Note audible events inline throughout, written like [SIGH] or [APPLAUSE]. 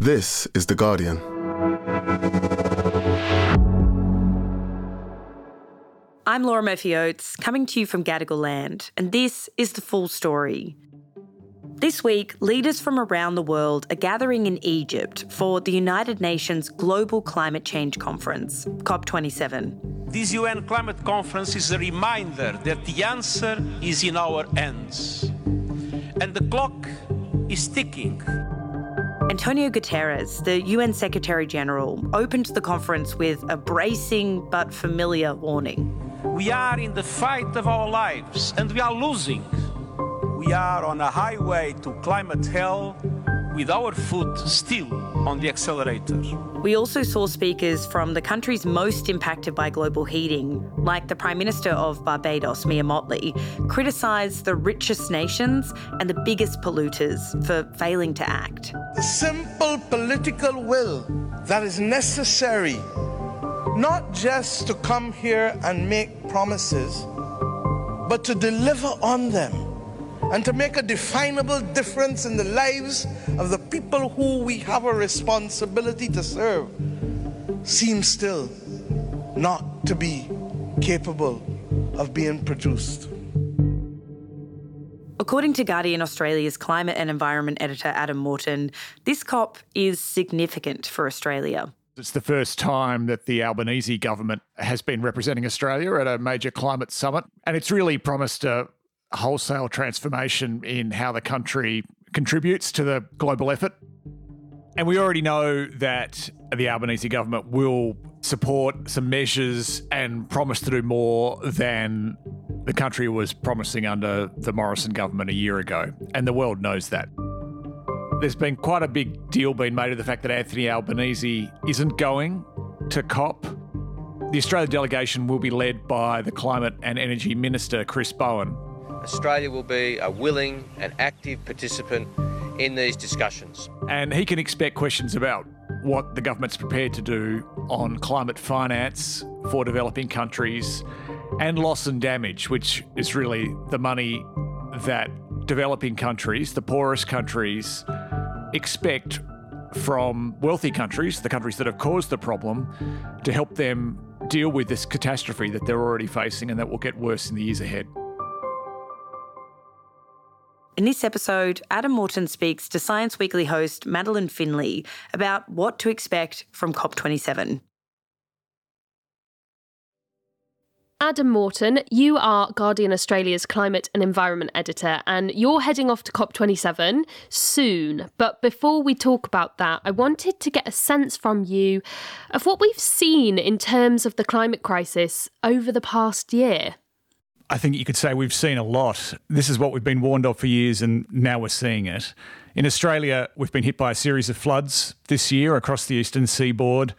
This is The Guardian. I'm Laura Murphy Oates, coming to you from Gadigal land, and this is the full story. This week, leaders from around the world are gathering in Egypt for the United Nations Global Climate Change Conference, COP27. This UN climate conference is a reminder that the answer is in our hands. And the clock is ticking. Antonio Guterres, the UN Secretary General, opened the conference with a bracing but familiar warning. We are in the fight of our lives and we are losing. We are on a highway to climate hell with our foot still on the accelerator. We also saw speakers from the countries most impacted by global heating, like the Prime Minister of Barbados, Mia Mottley, criticise the richest nations and the biggest polluters for failing to act. The simple political will that is necessary, not just to come here and make promises, but to deliver on them and to make a definable difference in the lives of the people who we have a responsibility to serve seems still not to be capable of being produced. According to Guardian Australia's climate and environment editor Adam Morton, this COP is significant for Australia. It's the first time that the Albanese government has been representing Australia at a major climate summit, and it's really promised a wholesale transformation in how the country contributes to the global effort. And we already know that the Albanese government will support some measures and promise to do more than the country was promising under the Morrison government a year ago. And the world knows that. There's been quite a big deal being made of the fact that Anthony Albanese isn't going to COP. The Australia delegation will be led by the Climate and Energy Minister, Chris Bowen. Australia will be a willing and active participant in these discussions. And he can expect questions about what the government's prepared to do on climate finance for developing countries and loss and damage, which is really the money that developing countries, the poorest countries, expect from wealthy countries, the countries that have caused the problem, to help them deal with this catastrophe that they're already facing and that will get worse in the years ahead. In this episode, Adam Morton speaks to Science Weekly host Madeleine Finlay about what to expect from COP27. Adam Morton, you are Guardian Australia's climate and environment editor, and you're heading off to COP27 soon. But before we talk about that, I wanted to get a sense from you of what we've seen in terms of the climate crisis over the past year. I think you could say we've seen a lot. This is what we've been warned of for years, and now we're seeing it. In Australia, we've been hit by a series of floods this year across the eastern seaboard.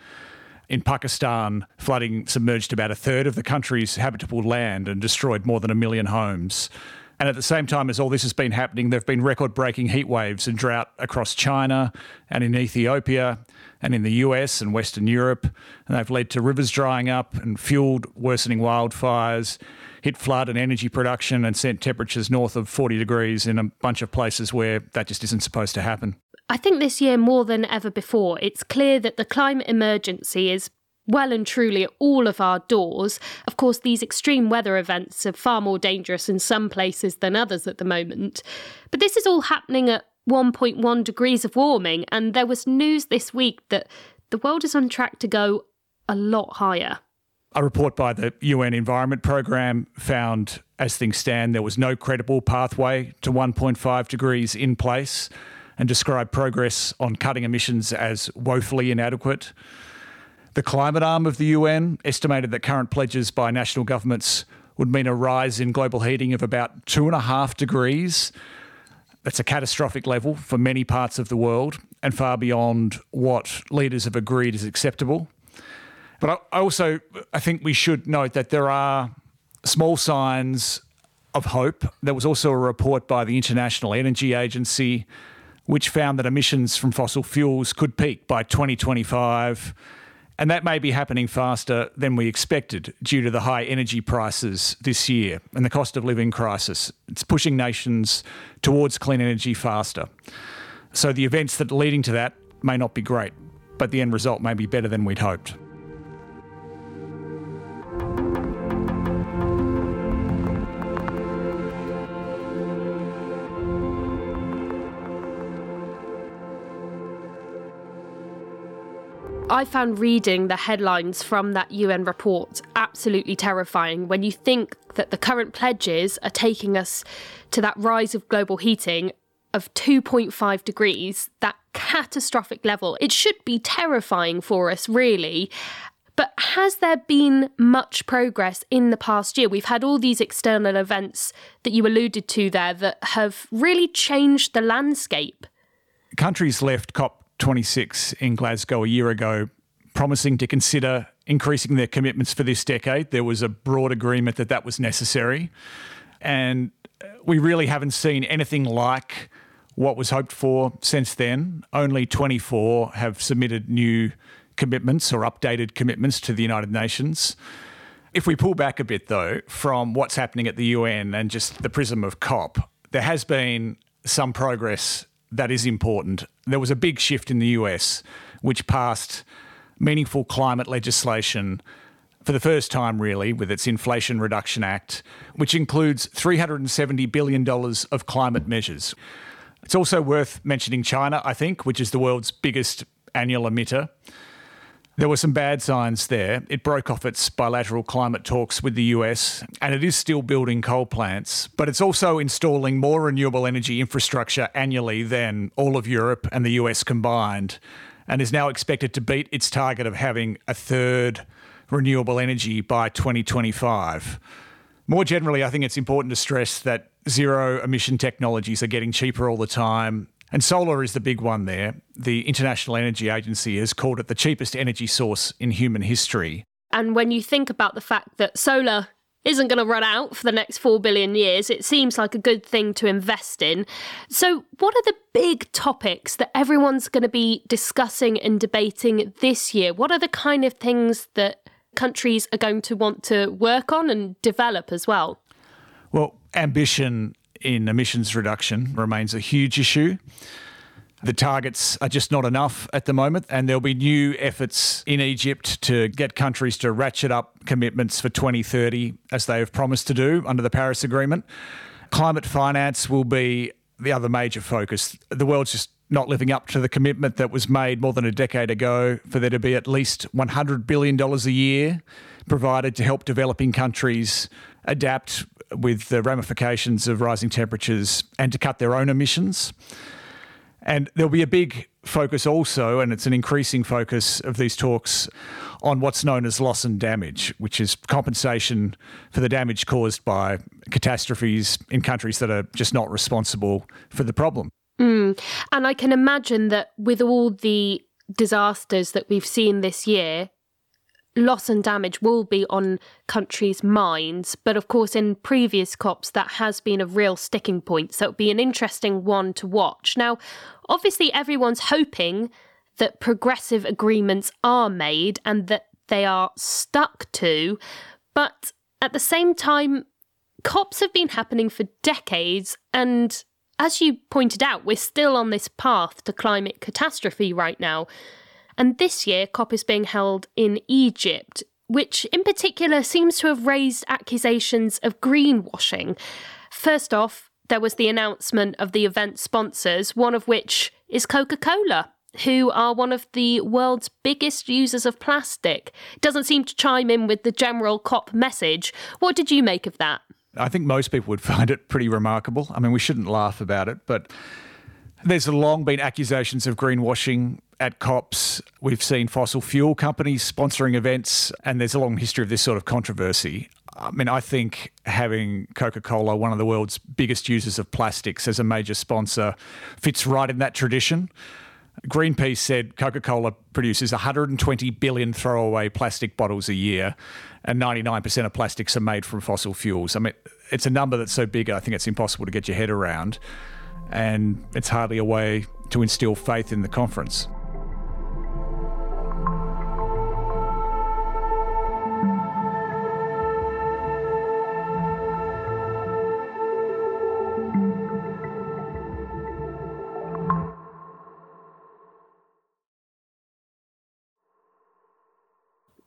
In Pakistan, flooding submerged about a third of the country's habitable land and destroyed more than a million homes. And at the same time as all this has been happening, there have been record breaking heat waves and drought across China and in Ethiopia and in the US and Western Europe. And they've led to rivers drying up and fueled worsening wildfires, hit flood and energy production, and sent temperatures north of 40 degrees in a bunch of places where that just isn't supposed to happen. I think this year, more than ever before, it's clear that the climate emergency is well and truly at all of our doors. Of course, these extreme weather events are far more dangerous in some places than others at the moment. But this is all happening at 1.1 degrees of warming, and there was news this week that the world is on track to go a lot higher. A report by the UN Environment Programme found, as things stand, there was no credible pathway to 1.5 degrees in place and described progress on cutting emissions as woefully inadequate. The climate arm of the UN estimated that current pledges by national governments would mean a rise in global heating of about two and a half degrees. That's a catastrophic level for many parts of the world and far beyond what leaders have agreed is acceptable. But I also I think we should note that there are small signs of hope. There was also a report by the International Energy Agency which found that emissions from fossil fuels could peak by 2025. And that may be happening faster than we expected due to the high energy prices this year and the cost of living crisis. It's pushing nations towards clean energy faster. So the events that are leading to that may not be great, but the end result may be better than we'd hoped. I found reading the headlines from that UN report absolutely terrifying when you think that the current pledges are taking us to that rise of global heating of 2.5 degrees, that catastrophic level. It should be terrifying for us, really. But has there been much progress in the past year? We've had all these external events that you alluded to there that have really changed the landscape. Countries left COP 26 in Glasgow a year ago, promising to consider increasing their commitments for this decade. There was a broad agreement that that was necessary. And uh, we really haven't seen anything like what was hoped for since then. Only 24 have submitted new commitments or updated commitments to the United Nations. If we pull back a bit, though, from what's happening at the UN and just the prism of COP, there has been some progress that is important. There was a big shift in the US, which passed meaningful climate legislation for the first time, really, with its Inflation Reduction Act, which includes $370 billion of climate measures. It's also worth mentioning China, I think, which is the world's biggest annual emitter. There were some bad signs there. It broke off its bilateral climate talks with the US, and it is still building coal plants, but it's also installing more renewable energy infrastructure annually than all of Europe and the US combined, and is now expected to beat its target of having a third renewable energy by 2025. More generally, I think it's important to stress that zero emission technologies are getting cheaper all the time. And solar is the big one there. The International Energy Agency has called it the cheapest energy source in human history. And when you think about the fact that solar isn't going to run out for the next 4 billion years, it seems like a good thing to invest in. So, what are the big topics that everyone's going to be discussing and debating this year? What are the kind of things that countries are going to want to work on and develop as well? Well, ambition in emissions reduction remains a huge issue. The targets are just not enough at the moment, and there'll be new efforts in Egypt to get countries to ratchet up commitments for 2030, as they have promised to do under the Paris Agreement. Climate finance will be the other major focus. The world's just not living up to the commitment that was made more than a decade ago for there to be at least $100 billion a year provided to help developing countries adapt with the ramifications of rising temperatures and to cut their own emissions. And there'll be a big focus also, and it's an increasing focus of these talks on what's known as loss and damage, which is compensation for the damage caused by catastrophes in countries that are just not responsible for the problem. Mm. And I can imagine that with all the disasters that we've seen this year, loss and damage will be on countries' minds. But of course, in previous COPs, that has been a real sticking point. So it'll be an interesting one to watch. Now, obviously, everyone's hoping that progressive agreements are made and that they are stuck to. But at the same time, COPs have been happening for decades. And as you pointed out, we're still on this path to climate catastrophe right now. And this year, COP is being held in Egypt, which in particular seems to have raised accusations of greenwashing. First off, there was the announcement of the event sponsors, one of which is Coca Cola, who are one of the world's biggest users of plastic. Doesn't seem to chime in with the general COP message. What did you make of that? I think most people would [LAUGHS] find it pretty remarkable. I mean, we shouldn't laugh about it, but there's long been accusations of greenwashing at COPs. We've seen fossil fuel companies sponsoring events, and there's a long history of this sort of controversy. I mean, I think having Coca Cola, one of the world's biggest users of plastics, as a major sponsor fits right in that tradition. Greenpeace said Coca Cola produces 120 billion throwaway plastic bottles a year, and 99% of plastics are made from fossil fuels. I mean, it's a number that's so big, I think it's impossible to get your head around and it's hardly a way to instill faith in the conference.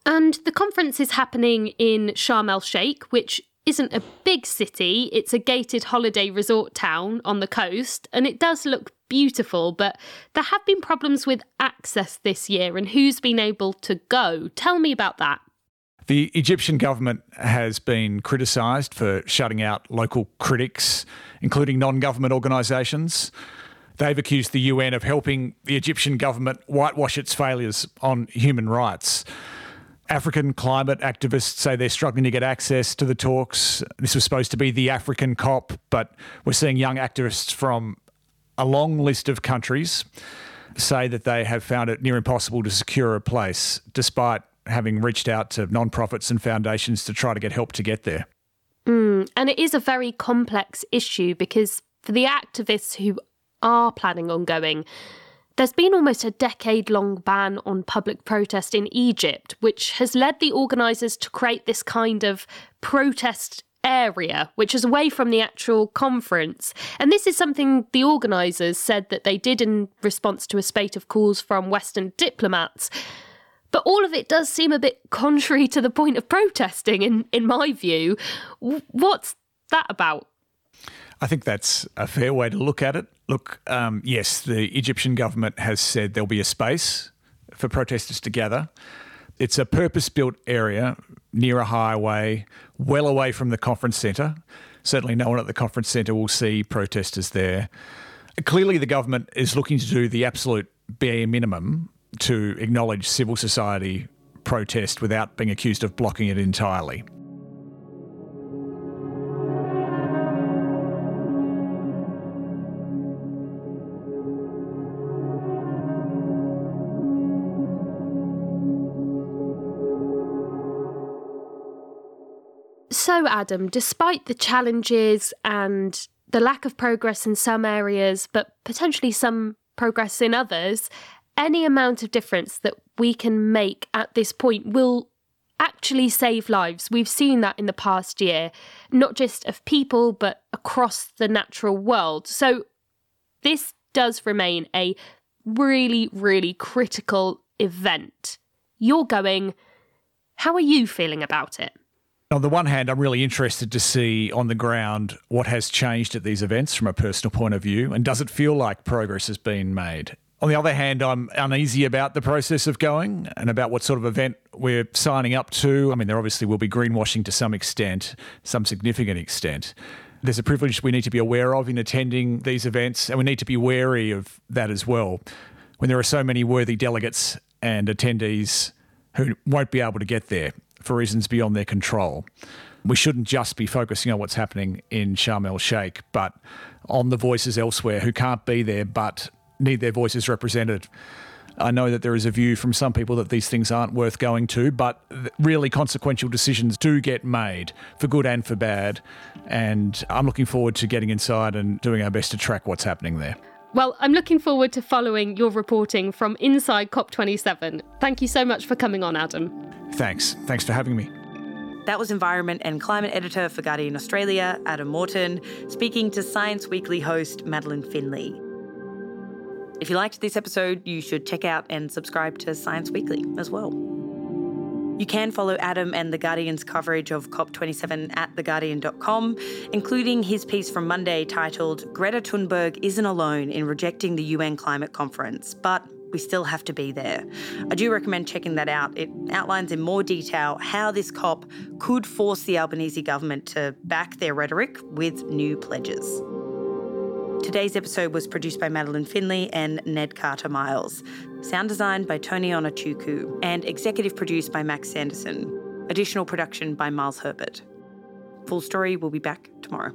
And the conference is happening in Sharm el Sheikh, which isn't a big city. It's a gated holiday resort town on the coast, and it does look beautiful, but there have been problems with access this year and who's been able to go. Tell me about that. The Egyptian government has been criticised for shutting out local critics, including non government organisations. They've accused the UN of helping the Egyptian government whitewash its failures on human rights. African climate activists say they're struggling to get access to the talks. This was supposed to be the African COP, but we're seeing young activists from a long list of countries say that they have found it near impossible to secure a place, despite having reached out to non-profits and foundations to try to get help to get there. Mm, and it is a very complex issue because for the activists who are planning on going, there's been almost a decade long ban on public protest in Egypt, which has led the organisers to create this kind of protest area, which is away from the actual conference. And this is something the organisers said that they did in response to a spate of calls from Western diplomats. But all of it does seem a bit contrary to the point of protesting, in, in my view. What's that about? I think that's a fair way to look at it. Look, um, yes, the Egyptian government has said there'll be a space for protesters to gather. It's a purpose built area near a highway, well away from the conference centre. Certainly, no one at the conference centre will see protesters there. Clearly, the government is looking to do the absolute bare minimum to acknowledge civil society protest without being accused of blocking it entirely. So, Adam, despite the challenges and the lack of progress in some areas, but potentially some progress in others, any amount of difference that we can make at this point will actually save lives. We've seen that in the past year, not just of people, but across the natural world. So, this does remain a really, really critical event. You're going, how are you feeling about it? On the one hand, I'm really interested to see on the ground what has changed at these events from a personal point of view, and does it feel like progress has been made? On the other hand, I'm uneasy about the process of going and about what sort of event we're signing up to. I mean, there obviously will be greenwashing to some extent, some significant extent. There's a privilege we need to be aware of in attending these events, and we need to be wary of that as well. When there are so many worthy delegates and attendees who won't be able to get there for reasons beyond their control. We shouldn't just be focusing on what's happening in Sharm el Sheikh, but on the voices elsewhere who can't be there but need their voices represented. I know that there is a view from some people that these things aren't worth going to, but really consequential decisions do get made for good and for bad. And I'm looking forward to getting inside and doing our best to track what's happening there. Well, I'm looking forward to following your reporting from inside COP27. Thank you so much for coming on, Adam. Thanks. Thanks for having me. That was Environment and Climate Editor for Guardian Australia, Adam Morton, speaking to Science Weekly host Madeleine Finlay. If you liked this episode, you should check out and subscribe to Science Weekly as well. You can follow Adam and The Guardian's coverage of COP27 at TheGuardian.com, including his piece from Monday titled Greta Thunberg Isn't Alone in Rejecting the UN Climate Conference, but we still have to be there. I do recommend checking that out. It outlines in more detail how this COP could force the Albanese government to back their rhetoric with new pledges. Today's episode was produced by Madeleine Finlay and Ned Carter Miles. Sound designed by Tony Onuchukwu and executive produced by Max Sanderson. Additional production by Miles Herbert. Full story will be back tomorrow.